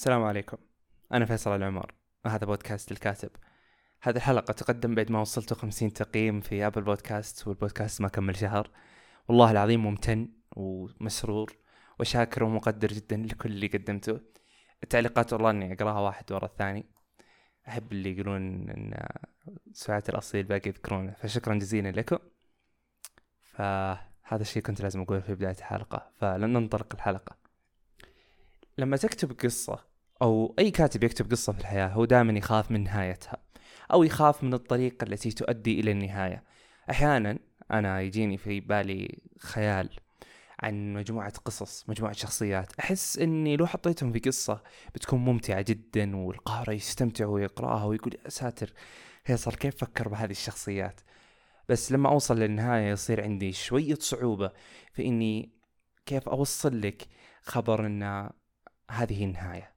السلام عليكم. أنا فيصل العمر وهذا بودكاست الكاتب. هذه الحلقة تقدم بعد ما وصلت 50 تقييم في أبل بودكاست والبودكاست ما كمل شهر. والله العظيم ممتن ومسرور وشاكر ومقدر جدا لكل اللي قدمته. التعليقات والله إني أقراها واحد ورا الثاني. أحب اللي يقولون إن سعاة الأصيل باقي يذكرونه فشكرا جزيلا لكم. فهذا الشيء كنت لازم أقوله في بداية الحلقة فلن ننطلق الحلقة. لما تكتب قصة أو أي كاتب يكتب قصة في الحياة هو دائما يخاف من نهايتها أو يخاف من الطريقة التي تؤدي إلى النهاية. أحيانا أنا يجيني في بالي خيال عن مجموعة قصص مجموعة شخصيات. أحس أني لو حطيتهم في قصة بتكون ممتعة جدا والقارئ يستمتع ويقرأها ويقول يا ساتر فيصل كيف فكر بهذه الشخصيات؟ بس لما أوصل للنهاية يصير عندي شوية صعوبة في إني كيف أوصل لك خبر أن هذه النهاية.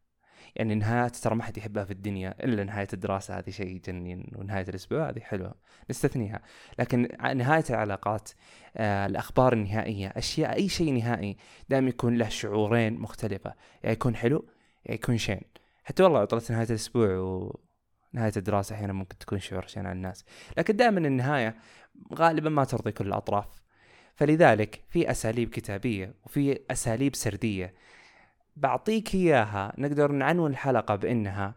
يعني نهايات ترى ما حد يحبها في الدنيا إلا نهاية الدراسة هذه شيء يجنن ونهايه الأسبوع هذه حلوة نستثنيها. لكن نهاية العلاقات آه الأخبار النهائية أشياء أي شيء نهائي دائما يكون له شعورين مختلفة يا يكون حلو يا يكون شين. حتى والله طلعت نهاية الأسبوع ونهاية الدراسة أحيانا ممكن تكون شعور شين على الناس. لكن دائما النهاية غالبا ما ترضي كل الأطراف. فلذلك في أساليب كتابية وفي أساليب سردية. بعطيك إياها نقدر نعنون الحلقة بأنها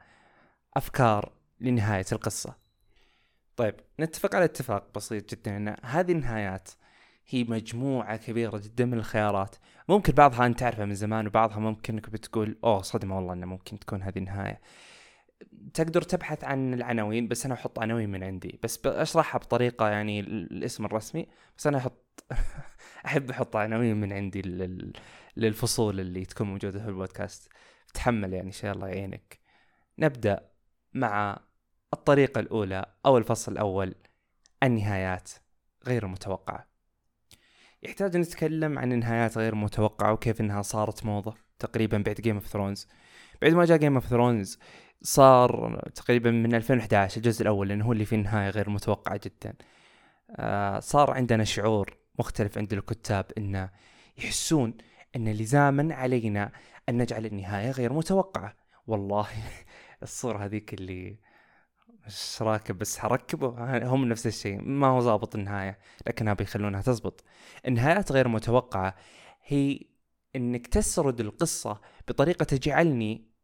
أفكار لنهاية القصة. طيب نتفق على اتفاق بسيط جدا أن هذه النهايات هي مجموعة كبيرة جدا من الخيارات. ممكن بعضها أنت تعرفها من زمان وبعضها ممكن أنك بتقول أوه صدمة والله أنه ممكن تكون هذه النهاية. تقدر تبحث عن العناوين بس أنا أحط عناوين من عندي. بس أشرحها بطريقة يعني الاسم الرسمي بس أنا أحط أحب أحط عناوين من عندي للفصول اللي تكون موجودة في البودكاست. تحمل يعني إن شاء الله يعينك. نبدأ مع الطريقة الأولى أو الفصل الأول النهايات غير المتوقعة يحتاج نتكلم عن النهايات غير المتوقعة وكيف إنها صارت موضة تقريبا بعد Game of Thrones بعد ما جاء Game of Thrones صار تقريبا من 2011 الجزء الأول لأنه هو اللي فيه نهاية غير متوقعة جدا. آه صار عندنا شعور مختلف عند الكتاب إنه يحسون أن لزاما علينا أن نجعل النهاية غير متوقعة. والله الصورة هذيك اللي مش راكب؟ بس حركبه هم نفس الشيء. ما هو ضابط النهاية لكنها بيخلونها تزبط. النهايات غير متوقعة هي إنك تسرد القصة بطريقة تجعلني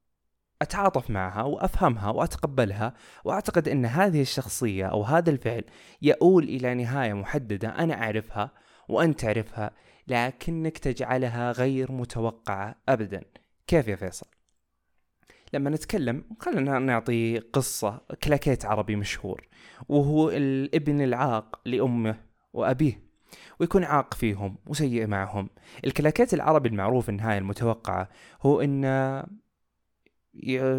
أتعاطف معها وأفهمها وأتقبلها. وأعتقد أن هذه الشخصية أو هذا الفعل يؤول إلى نهاية محددة أنا أعرفها وأنت تعرفها. لكنك تجعلها غير متوقعة أبدا. كيف يا فيصل؟ لما نتكلم خلينا نعطي قصة كلاكيت عربي مشهور وهو الابن العاق لأمه وأبيه ويكون عاق فيهم وسيء معهم. الكلاكيت العربي المعروف النهاية المتوقعة هو إن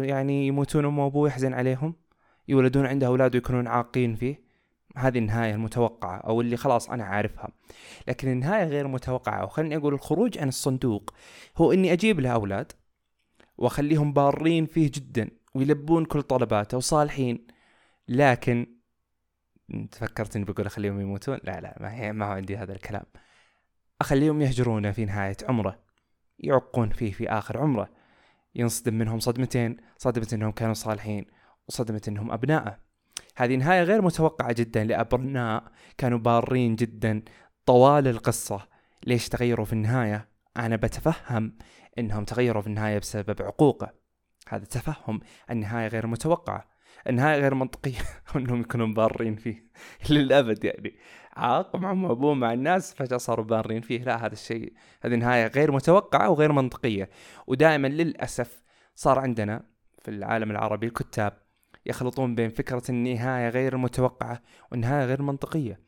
يعني يموتون أمه وأبوه يحزن عليهم يولدون عنده أولاد ويكونون عاقين فيه. هذه النهاية المتوقعة أو اللي خلاص أنا عارفها. لكن النهاية غير متوقعة وخلني أقول الخروج عن الصندوق هو إني أجيب له أولاد وأخليهم بارين فيه جدا ويلبون كل طلباته وصالحين. لكن تفكرت اني بقول أخليهم يموتون؟ لا لا ما, هي ما هو عندي هذا الكلام. أخليهم يهجرونه في نهاية عمره يعقون فيه في آخر عمره ينصدم منهم صدمتين صدمة إنهم كانوا صالحين وصدمة إنهم أبناءه. هذه نهاية غير متوقعة جدا لأبناء كانوا بارين جدا. طوال القصة ليش تغيروا في النهاية؟ أنا بتفهم أنهم تغيروا في النهاية بسبب عقوقة. هذا تفهم. النهاية غير متوقعة. النهاية غير منطقية. أنهم يكونون بارين فيه. للأبد يعني. عاق معهم أبوه مع الناس فجأة صاروا بارين فيه. لا هذا الشيء هذه نهاية غير متوقعة وغير منطقية. ودائما للأسف صار عندنا في العالم العربي الكتاب يخلطون بين فكرة النهاية غير المتوقعة والنهاية غير منطقية.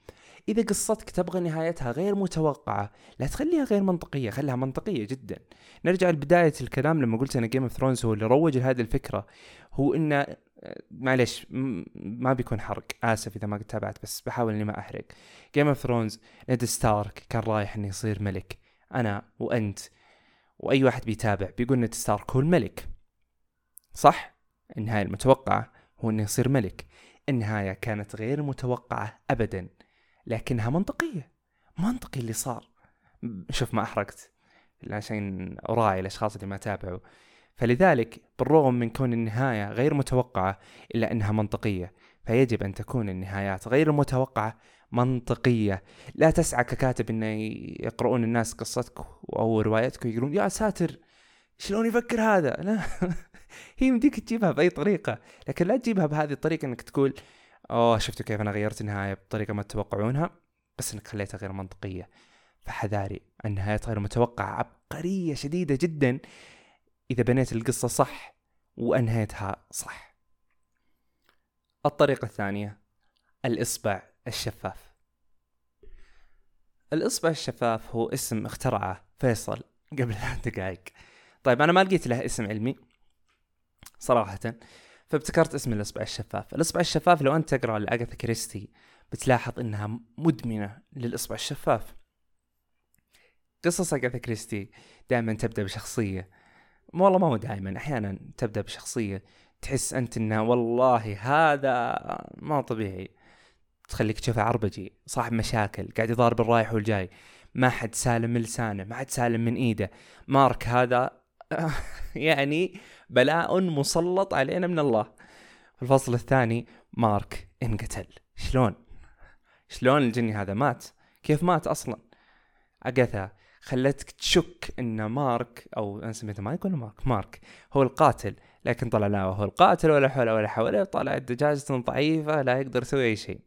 إذا قصتك تبغى نهايتها غير متوقعة لا تخليها غير منطقية خليها منطقية جدا. نرجع لبداية الكلام لما قلت أن Game of Thrones هو اللي روج لهذه الفكرة هو إنه معلش ما بيكون حرق آسف إذا ما تابعت بس بحاول إني ما أحرق. Game of Thrones نيد ستارك كان رايح إنه يصير ملك. أنا وأنت وأي واحد بيتابع بيقول نيد ستارك هو الملك. صح؟ النهاية المتوقعة. هو إنه يصير ملك. النهاية كانت غير متوقعة ابدا لكنها منطقية منطقي اللي صار. شوف ما أحرقت عشان اراعي الأشخاص اللي ما تابعوا. فلذلك بالرغم من كون النهاية غير متوقعة إلا أنها منطقية فيجب أن تكون النهايات غير المتوقعة منطقية. لا تسعى ككاتب أن يقرؤون الناس قصتك أو روايتك ويقولون يا ساتر شلون يفكر هذا؟ لا. هي يمديك تجيبها بأي طريقة لكن لا تجيبها بهذه الطريقة أنك تقول أوه شفتوا كيف أنا غيرت النهاية بطريقة ما تتوقعونها؟ بس أنك خليتها غير منطقية. فحذاري النهايات غير متوقعة عبقرية شديدة جدا إذا بنيت القصة صح وأنهيتها صح. الطريقة الثانية الإصبع الشفاف. الإصبع الشفاف هو اسم اخترعه فيصل قبل ثلاث دقائق. طيب أنا ما لقيت له اسم علمي صراحة فابتكرت اسم الإصبع الشفاف. الإصبع الشفاف لو أنت تقرأ لأغاثا كريستي بتلاحظ إنها مدمنة للإصبع الشفاف. قصص أغاثا كريستي دائما تبدأ بشخصية. والله ما هو دائما أحيانا تبدأ بشخصية. تحس أنت إنه والله هذا ما طبيعي. تخليك تشوفه عربجي صاحب مشاكل قاعد يضارب الرايح والجاي. ما حد سالم من لسانه ما حد سالم من إيده. مارك هذا يعني بلاء مسلط علينا من الله. في الفصل الثاني مارك انقتل. شلون؟ شلون الجني هذا مات؟ كيف مات أصلا؟ اغاثا خلتك تشك إن مارك أو أنا سميته مايك ولا مارك؟ مارك هو القاتل لكن طلع لا هو القاتل ولا حول ولا حول طلع دجاجة ضعيفة لا يقدر يسوي أي شيء.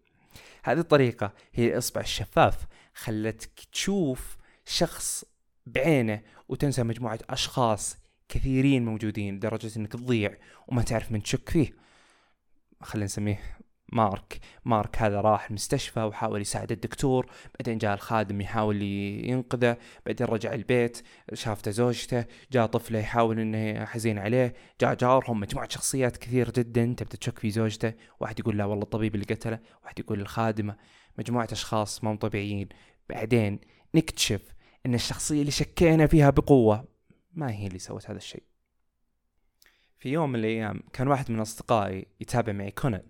هذه الطريقة هي الإصبع الشفاف خلتك تشوف شخص بعينه وتنسى مجموعة أشخاص كثيرين موجودين لدرجة إنك تضيع وما تعرف من تشك فيه. خلينا نسميه مارك. مارك هذا راح المستشفى وحاول يساعد الدكتور بعدين جاء الخادم يحاول ينقذه بعدين رجع البيت شافته زوجته جاء طفله يحاول إنه حزين عليه جاء جارهم مجموعة شخصيات كثير جدا تبدأ تشك في زوجته. واحد يقول لا والله الطبيب اللي قتله واحد يقول الخادمة. مجموعة أشخاص ما طبيعيين. بعدين نكتشف إن الشخصية اللي شكينا فيها بقوة ما هي اللي سوت هذا الشيء. في يوم من الأيام كان واحد من أصدقائي يتابع معي كونان.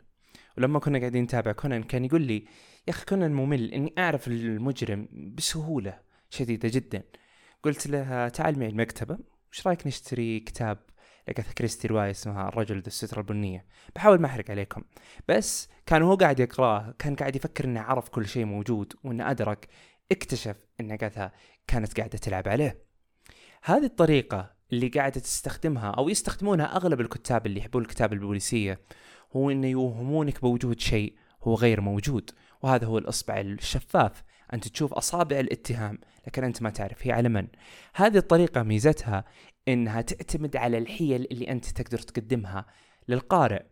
ولما كنا قاعدين نتابع كونان كان يقول لي يا أخي كونان ممل إني أعرف المجرم بسهولة شديدة جدا. قلت له تعال معي المكتبة وش رأيك نشتري كتاب لقيت كريستي رواية اسمها الرجل ذو الستره البنية؟ بحاول ما أحرق عليكم. بس كان هو قاعد يقرأه كان قاعد يفكر إنه عرف كل شيء موجود وإنه أدرك اكتشف إن قاعدة كانت قاعدة تلعب عليه. هذه الطريقة اللي قاعدة تستخدمها أو يستخدمونها أغلب الكتاب اللي يحبون الكتاب البوليسية هو أن يوهمونك بوجود شيء هو غير موجود وهذا هو الإصبع الشفاف. أنت تشوف أصابع الاتهام لكن أنت ما تعرف هي على من. هذه الطريقة ميزتها إنها تعتمد على الحيل اللي أنت تقدر تقدمها للقارئ.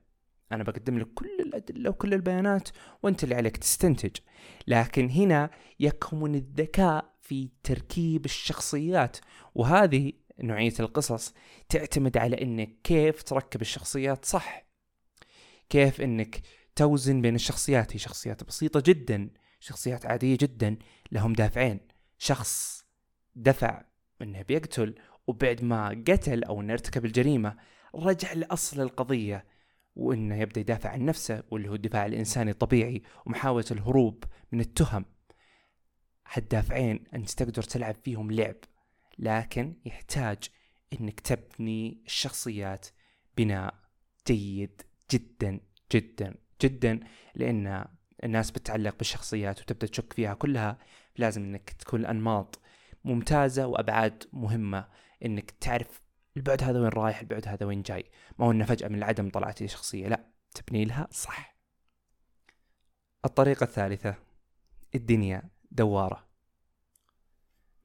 أنا بقدم لك كل الأدلة وكل البيانات وأنت اللي عليك تستنتج. لكن هنا يكمن الذكاء في تركيب الشخصيات وهذه نوعية القصص تعتمد على إنك كيف تركب الشخصيات صح. كيف إنك توزن بين الشخصيات هي شخصيات بسيطة جدا شخصيات عادية جدا لهم دافعين. شخص دفع إنه بيقتل وبعد ما قتل أو إنه ارتكب الجريمة رجع لأصل القضية. وإنه يبدأ يدافع عن نفسه واللي هو الدفاع الإنساني الطبيعي ومحاولة الهروب من التهم. هالدافعين أنت تقدر تلعب فيهم لعب لكن يحتاج إنك تبني الشخصيات بناء جيد جدا جدا جدا لأن الناس بتتعلق بالشخصيات وتبدأ تشك فيها كلها. لازم إنك تكون الانماط ممتازة وأبعاد مهمة إنك تعرف البعد هذا وين رايح؟ البعد هذا وين جاي؟ ما هو إنه فجأة من العدم طلعت لي شخصية. لا تبني لها صح. الطريقة الثالثة الدنيا دوارة.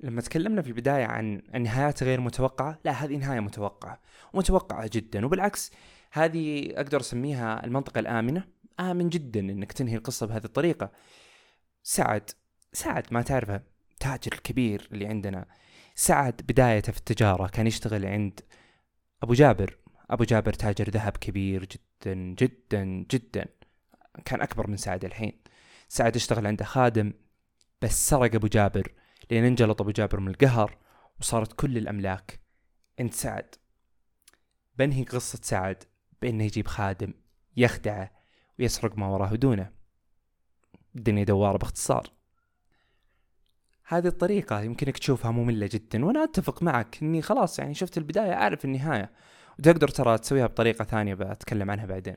لما تكلمنا في البداية عن النهايات غير متوقعة لا هذه نهاية متوقعة ومتوقعة جدا. وبالعكس هذه أقدر أسميها المنطقة الآمنة. آمن جدا إنك تنهي القصة بهذه الطريقة. سعد سعد ما تعرفه تاجر الكبير اللي عندنا سعد بدايته في التجارة كان يشتغل عند أبو جابر. أبو جابر تاجر ذهب كبير جدا جدا جدا. كان أكبر من سعد الحين. سعد اشتغل عنده خادم بس سرق أبو جابر لين انجلط أبو جابر من القهر وصارت كل الأملاك عند سعد. بنهي قصة سعد بأنه يجيب خادم يخدعه ويسرق ما وراه دونه. الدنيا دوارة باختصار. هذه الطريقة يمكنك تشوفها مملة جدا وأنا أتفق معك إني خلاص يعني شفت البداية أعرف النهاية وتقدر ترى تسويها بطريقة ثانية بتكلم عنها بعدين.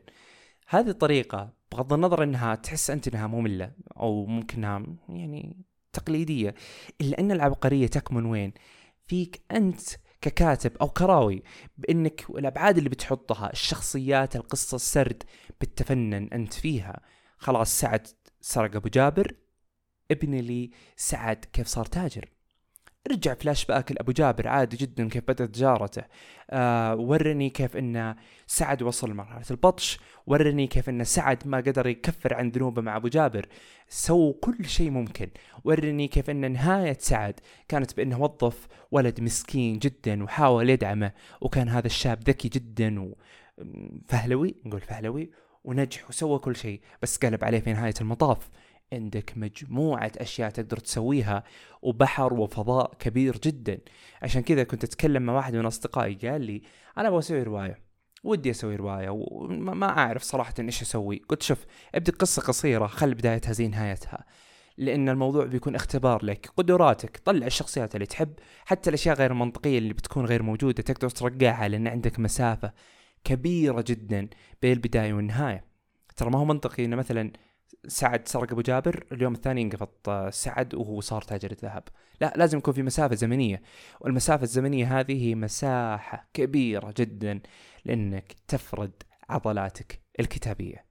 هذه الطريقة بغض النظر إنها تحس أنت إنها مملة أو ممكن إنها يعني تقليدية إلا أن العبقرية تكمن وين؟ فيك أنت ككاتب أو كراوي بإنك الابعاد اللي بتحطها الشخصيات القصة السرد بتفنن أنت فيها. خلاص سعد سرق أبو جابر. ابني لي سعد كيف صار تاجر. رجع فلاش باك لأبو جابر عادي جدا كيف بدأت تجارته. آه ورني كيف إن سعد وصل لمرحله البطش ورني كيف إن سعد ما قدر يكفر عن ذنوبه مع أبو جابر. سووا كل شيء ممكن. ورني كيف إن نهاية سعد كانت بإنه وظف ولد مسكين جدا وحاول يدعمه وكان هذا الشاب ذكي جدا وفهلوي نقول فهلوي ونجح وسوى كل شيء بس قلب عليه في نهاية المطاف. عندك مجموعة أشياء تقدر تسويها وبحر وفضاء كبير جدا. عشان كذا كنت أتكلم مع واحد من أصدقائي قال لي أنا أبغى أسوي رواية ودي أسوي رواية وما أعرف صراحة إيش أسوي. قلت شوف ابدأ قصة قصيرة خل بدايتها زي نهايتها. لأن الموضوع بيكون اختبار لك قدراتك طلع الشخصيات اللي تحب حتى الأشياء غير المنطقية اللي بتكون غير موجودة تقدر ترقعها لأن عندك مسافة كبيرة جدا بين البداية والنهاية. ترى ما هو منطقي إنه مثلا سعد سرق أبو جابر اليوم الثاني انقفض آه، سعد وهو صار تاجر الذهب. لا لازم يكون في مسافة زمنية والمسافة الزمنية هذه هي مساحة كبيرة جدا لأنك تفرد عضلاتك الكتابية.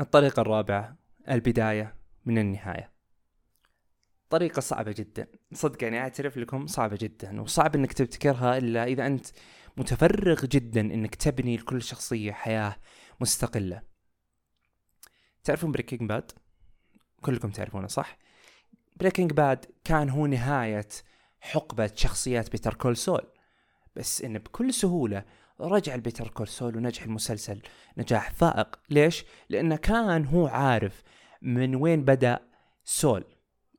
الطريقة الرابعة البداية من النهاية. طريقة صعبة جدا. صدق يعني أعترف لكم صعبة جدا وصعب إنك تبتكرها إلا إذا أنت متفرغ جدا إنك تبني لكل شخصية حياة مستقلة. تعرفون Breaking Bad كلكم تعرفونه صح؟ Breaking Bad كان هو نهاية حقبة شخصيات Better Call Saul. بس انه بكل سهولة رجع ال Better Call Saul ونجح المسلسل نجاح فائق. ليش؟ لأنه كان هو عارف من وين بدأ سول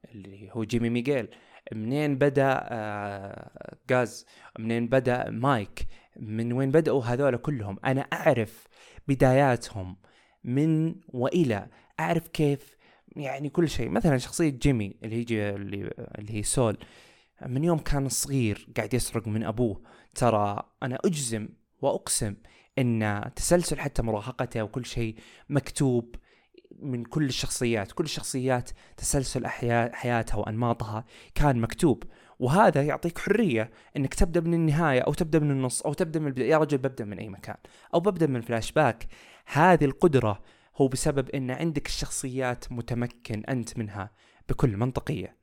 اللي هو جيمي مكغيل. منين بدأ آه غاس؟ منين بدأ مايك؟ من وين بدأوا هذول كلهم؟ أنا أعرف بداياتهم. من وإلى. أعرف كيف؟ يعني كل شيء. مثلا شخصية جيمي اللي هي اللي, هي سول. من يوم كان صغير قاعد يسرق من أبوه. ترى أنا أجزم وأقسم إن تسلسل حتى مراهقته وكل شيء مكتوب من كل الشخصيات. كل الشخصيات تسلسل حياتها وأنماطها كان مكتوب. وهذا يعطيك حرية إنك تبدأ من النهاية أو تبدأ من النص أو تبدأ من البداية. يا رجل ببدأ من أي مكان. أو ببدأ من فلاش باك. هذه القدرة هو بسبب إن عندك الشخصيات متمكن أنت منها بكل منطقية.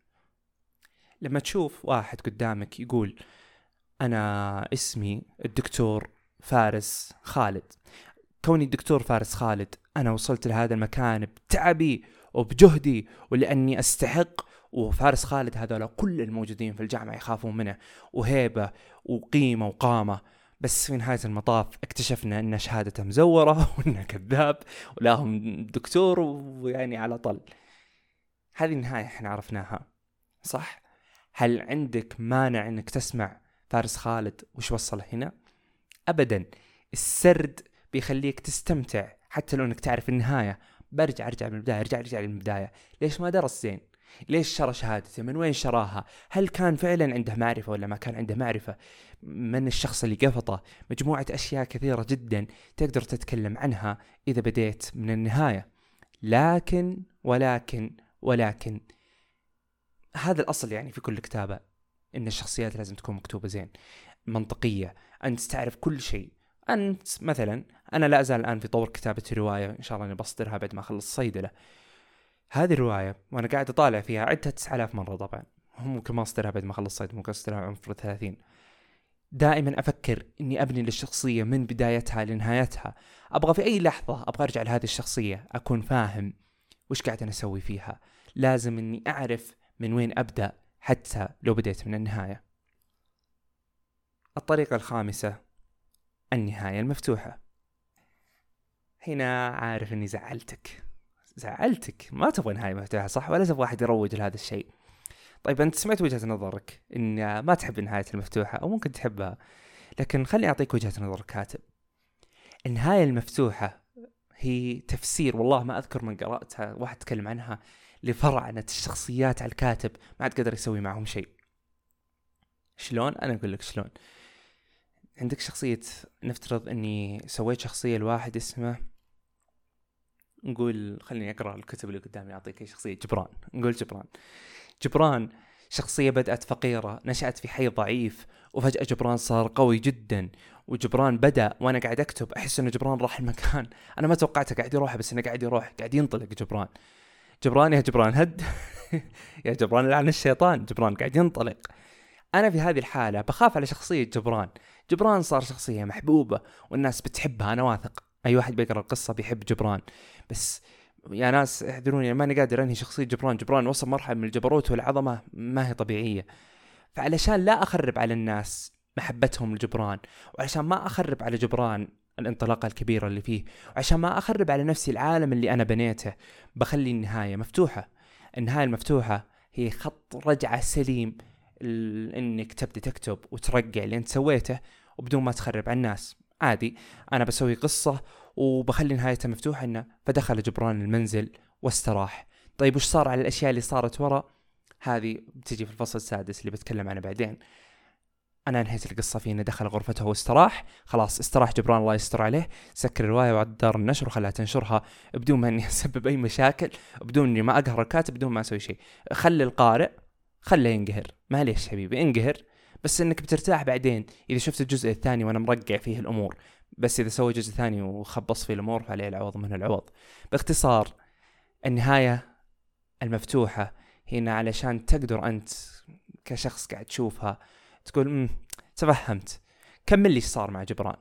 لما تشوف واحد قدامك يقول أنا اسمي الدكتور فارس خالد. كوني الدكتور فارس خالد أنا وصلت لهذا المكان بتعبي وبجهدي ولأني أستحق وفارس خالد هذول كل الموجودين في الجامعة يخافون منه وهيبة وقيمة وقامة. بس في نهاية المطاف اكتشفنا إن شهادته مزورة وإنه كذاب ولاهم دكتور ويعني على طل هذه النهاية إحنا عرفناها صح؟ هل عندك مانع إنك تسمع فارس خالد وش وصل هنا؟ ابدا السرد بيخليك تستمتع حتى لو إنك تعرف النهاية برجع أرجع من البداية أرجع أرجع للبداية ليش ما درس زين؟ ليش شرى شهادته؟ من وين شراها؟ هل كان فعلا عنده معرفة ولا ما كان عنده معرفة؟ من الشخص اللي قفطه؟ مجموعة أشياء كثيرة جدا تقدر تتكلم عنها إذا بديت من النهاية. لكن ولكن ولكن. هذا الأصل يعني في كل كتابة إن الشخصيات لازم تكون مكتوبة زين منطقية أنت تعرف كل شيء. أنت مثلا أنا لا أزال الآن في طور كتابة رواية إن شاء الله أني بصدرها بعد ما أخلص الصيدلة هذه الرواية وأنا قاعد أطالع فيها عدتها 9000 مرة طبعا. ممكن ما أصدرها بعد ما خلص صيد ممكن أصدرها عمر 30 دائما أفكر إني أبني للشخصية من بدايتها لنهايتها. أبغى في أي لحظة أبغى أرجع لهذه الشخصية أكون فاهم وش قاعد أنا أسوي فيها. لازم إني أعرف من وين أبدأ حتى لو بديت من النهاية. الطريقة الخامسة النهاية المفتوحة. هنا عارف إني زعلتك. زعلتك. ما تبغى نهاية مفتوحة صح؟ ولا تبغى أحد يروج لهذا الشيء. طيب أنت سمعت وجهة نظرك إن ما تحب النهاية المفتوحة أو ممكن تحبها لكن خليني أعطيك وجهة نظر كاتب. النهاية المفتوحة هي تفسير والله ما أذكر من قرأتها واحد تكلم عنها لفرعنة الشخصيات على الكاتب ما عاد قدر يسوي معهم شيء. شلون؟ أنا أقول لك شلون. عندك شخصية نفترض إني سويت شخصية لواحد اسمه نقول خليني أقرأ الكتب اللي قدامي أعطيك شخصية جبران. نقول جبران. جبران شخصية بدأت فقيرة نشأت في حي ضعيف وفجأة جبران صار قوي جدا. وجبران بدأ وأنا قاعد أكتب أحس إنه جبران راح المكان. أنا ما توقعته قاعد يروح بس إنه قاعد يروح قاعد ينطلق جبران. جبران يا جبران هد. يا جبران لعن الشيطان. جبران قاعد ينطلق. أنا في هذه الحالة بخاف على شخصية جبران. جبران صار شخصية محبوبة والناس بتحبها أنا واثق. أي واحد بيقرأ القصة بيحب جبران. بس يا ناس اعذروني ماني قادر أنهي شخصية جبران. جبران وصل مرحلة من الجبروت والعظمة ما هي طبيعية. فعلشان لا أخرب على الناس محبتهم لجبران وعشان ما أخرب على جبران الانطلاقة الكبيرة اللي فيه وعشان ما أخرب على نفسي العالم اللي أنا بنيته بخلي النهاية مفتوحة. النهاية المفتوحة هي خط رجعة سليم إنك تبدأ تكتب وترقع اللي أنت سويته وبدون ما تخرب على الناس. عادي أنا بسوي قصة وبخلي نهايتها مفتوحة إنه فدخل جبران المنزل واستراح. طيب وش صار على الأشياء اللي صارت ورا؟ هذه بتجي في الفصل السادس اللي بتكلم عنه بعدين. أنا انهيت القصة في إنه دخل غرفته واستراح. خلاص استراح جبران الله يستر عليه. سكر الرواية وعد دار النشر وخلاها تنشرها بدون ما إني أسبب أي مشاكل بدون إني ما أقهر الكاتب بدون ما أسوي شيء. خلي القارئ خله ينقهر. معليش حبيبي انقهر. بس إنك بترتاح بعدين. إذا شفت الجزء الثاني وأنا مرقع فيه الأمور بس إذا سوى جزء ثاني وخبص في الأمور فعليه العوض من العوض. باختصار النهاية المفتوحة هنا علشان تقدر أنت كشخص قاعد تشوفها تقول امم تفهمت. كمل لي إيش صار مع جبران.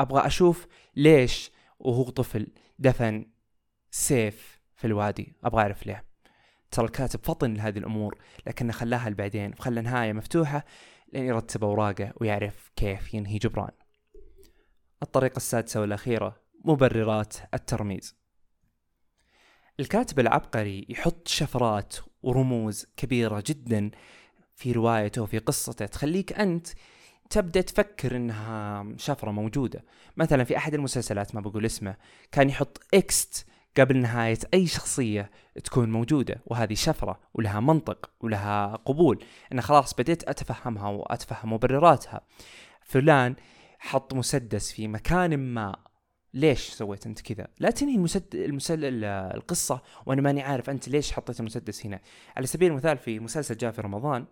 أبغى أشوف ليش وهو طفل دفن سيف في الوادي. أبغى أعرف ليه. ترى الكاتب فطن لهذه الأمور لكنه خلاها لبعدين وخلى نهايه مفتوحة لين يرتب أوراقه ويعرف كيف ينهي جبران. الطريقة السادسة والأخيرة مبررات الترميز. الكاتب العبقري يحط شفرات ورموز كبيرة جدا في روايته وفي قصته تخليك أنت تبدأ تفكر إنها شفرة موجودة. مثلا في أحد المسلسلات ما بقول اسمه كان يحط X قبل نهاية أي شخصية تكون موجودة وهذه شفرة ولها منطق ولها قبول أنا خلاص بديت أتفهمها وأتفهم مبرراتها فلان حط مسدس في مكان ما ليش سويت أنت كذا؟ لا تنهي المسد... المسل... القصة وأنا ماني عارف أنت ليش حطيت المسدس هنا. على سبيل المثال في مسلسل جاء في رمضان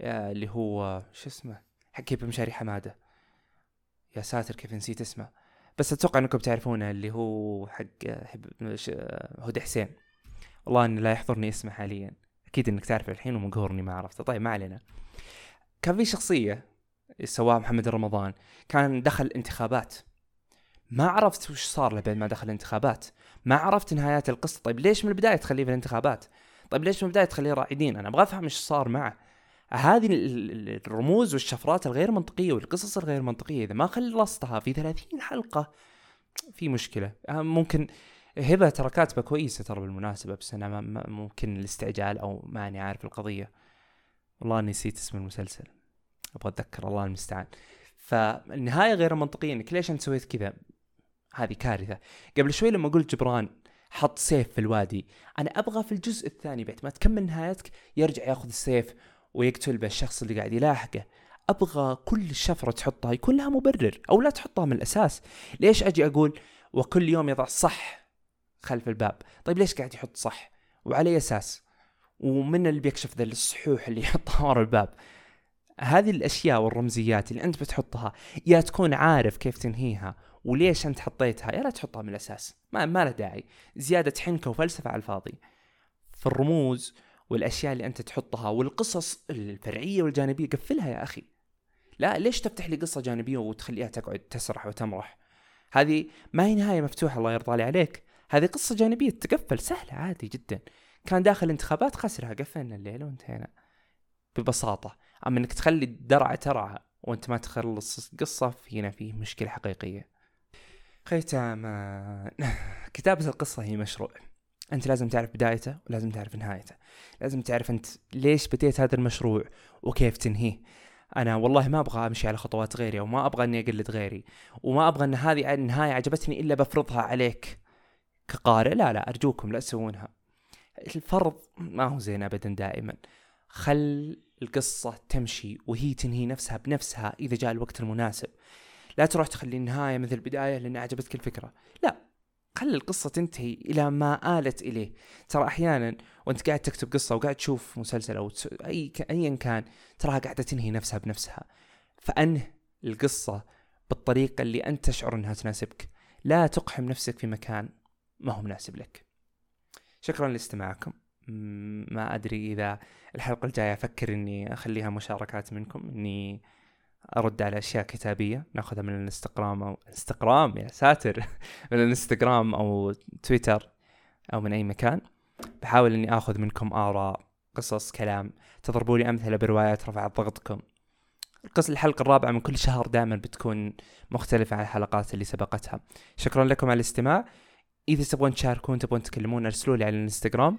آه، اللي هو شو اسمه؟ حق كيف مشاري حمادة. يا ساتر كيف نسيت اسمه. بس أتوقع إنكم تعرفونه اللي هو حق. هدى حسين. والله اني لا يحضرني اسمه حاليا. أكيد إنك تعرف الحين ومقهورني ما عرفته. طيب ما علينا. كان في شخصية سواها محمد رمضان كان دخل انتخابات ما عرفت وش صار له بعد ما دخل الانتخابات ما عرفت نهايات القصة طيب ليش من البداية تخليه في الانتخابات طيب ليش من البداية تخليه راعدين أنا أبغى أفهم إيش صار معه هذه الرموز والشفرات الغير منطقية والقصص الغير منطقية. إذا ما خلصتها في 30 حلقة في مشكلة. آه، ممكن هبة ترى كاتبة كويسة ترى بالمناسبة بس أنا ممكن الاستعجال أو ماني عارف القضية. والله نسيت اسم المسلسل. أبغى أتذكر. الله المستعان. فالنهاية غير منطقية إنك ليش أنت سويت كذا؟ هذه كارثة. قبل شوي لما قلت جبران حط سيف في الوادي. أنا أبغى في الجزء الثاني بعد ما تكمل نهايتك يرجع ياخذ السيف ويقتل بالشخص اللي قاعد يلاحقه. أبغى كل شفرة تحطها يكون لها مبرر أو لا تحطها من الأساس. ليش أجي أقول وكل يوم يضع صح خلف الباب؟ طيب ليش قاعد يحط صح؟ وعلى أساس؟ ومن اللي بيكشف ذا الصحوح اللي يحطها ورا الباب؟ هذه الأشياء والرمزيات اللي أنت بتحطها يا تكون عارف كيف تنهيها وليش أنت حطيتها يا لا تحطها من الأساس. ما ما له داعي. زيادة حنكة وفلسفة على الفاضي. في الرموز والأشياء اللي أنت تحطها والقصص الفرعية والجانبية قفلها يا أخي. لا ليش تفتح لي قصة جانبية وتخليها تقعد تسرح وتمرح؟ هذه ما هي نهاية مفتوحة الله يرضى لي عليك. هذه قصة جانبية تقفل سهلة عادي جدا. كان داخل انتخابات خسرها قفلنا الليلة وانتهينا. ببساطة. أما إنك تخلي الدرعه ترعى وأنت ما تخلص قصة هنا فيه مشكلة حقيقية. ختام كتابة القصة هي مشروع. أنت لازم تعرف بدايته ولازم تعرف نهايته. لازم تعرف أنت ليش بديت هذا المشروع وكيف تنهيه. أنا والله ما أبغى أمشي على خطوات غيري أو ما أبغى إني أقلد غيري وما أبغى إن هذه النهايه عجبتني إلا بفرضها عليك كقارئ. لا لا أرجوكم لا تسوونها. الفرض ما هو زين ابدا دائما. خل القصة تمشي وهي تنهي نفسها بنفسها إذا جاء الوقت المناسب. لا تروح تخلي النهاية مثل البداية لأن عجبتك الفكرة. لا. خلي القصة تنتهي إلى ما آلت إليه. ترى أحيانا وأنت قاعد تكتب قصة وقاعد تشوف مسلسل أو أي أيا كان تراها قاعدة تنهي نفسها بنفسها. فأنه القصة بالطريقة اللي أنت تشعر أنها تناسبك. لا تقحم نفسك في مكان ما هو مناسب لك. شكرا لاستماعكم. ما أدري إذا الحلقة الجاية أفكر إني أخليها مشاركات منكم إني أرد على أشياء كتابية نأخذها من الإنستغرام أو إنستغرام يا ساتر. من الإنستغرام أو تويتر أو من أي مكان. بحاول إني آخذ منكم آراء قصص كلام. تضربوا لي أمثلة بروايات رفعت ضغطكم. القصة الحلقة الرابعة من كل شهر دائما بتكون مختلفة عن الحلقات اللي سبقتها. شكرا لكم على الاستماع. إذا تبغون تشاركون تبغون تكلمون أرسلوا لي على الإنستغرام.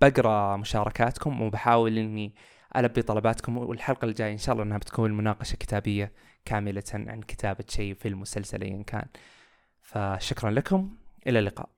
بقرأ مشاركاتكم وبحاول إني ألبي طلباتكم والحلقة الجاية إن شاء الله إنها بتكون مناقشة كتابية كاملة عن كتابة شيء في المسلسل ايا كان. فشكرا لكم. إلى اللقاء.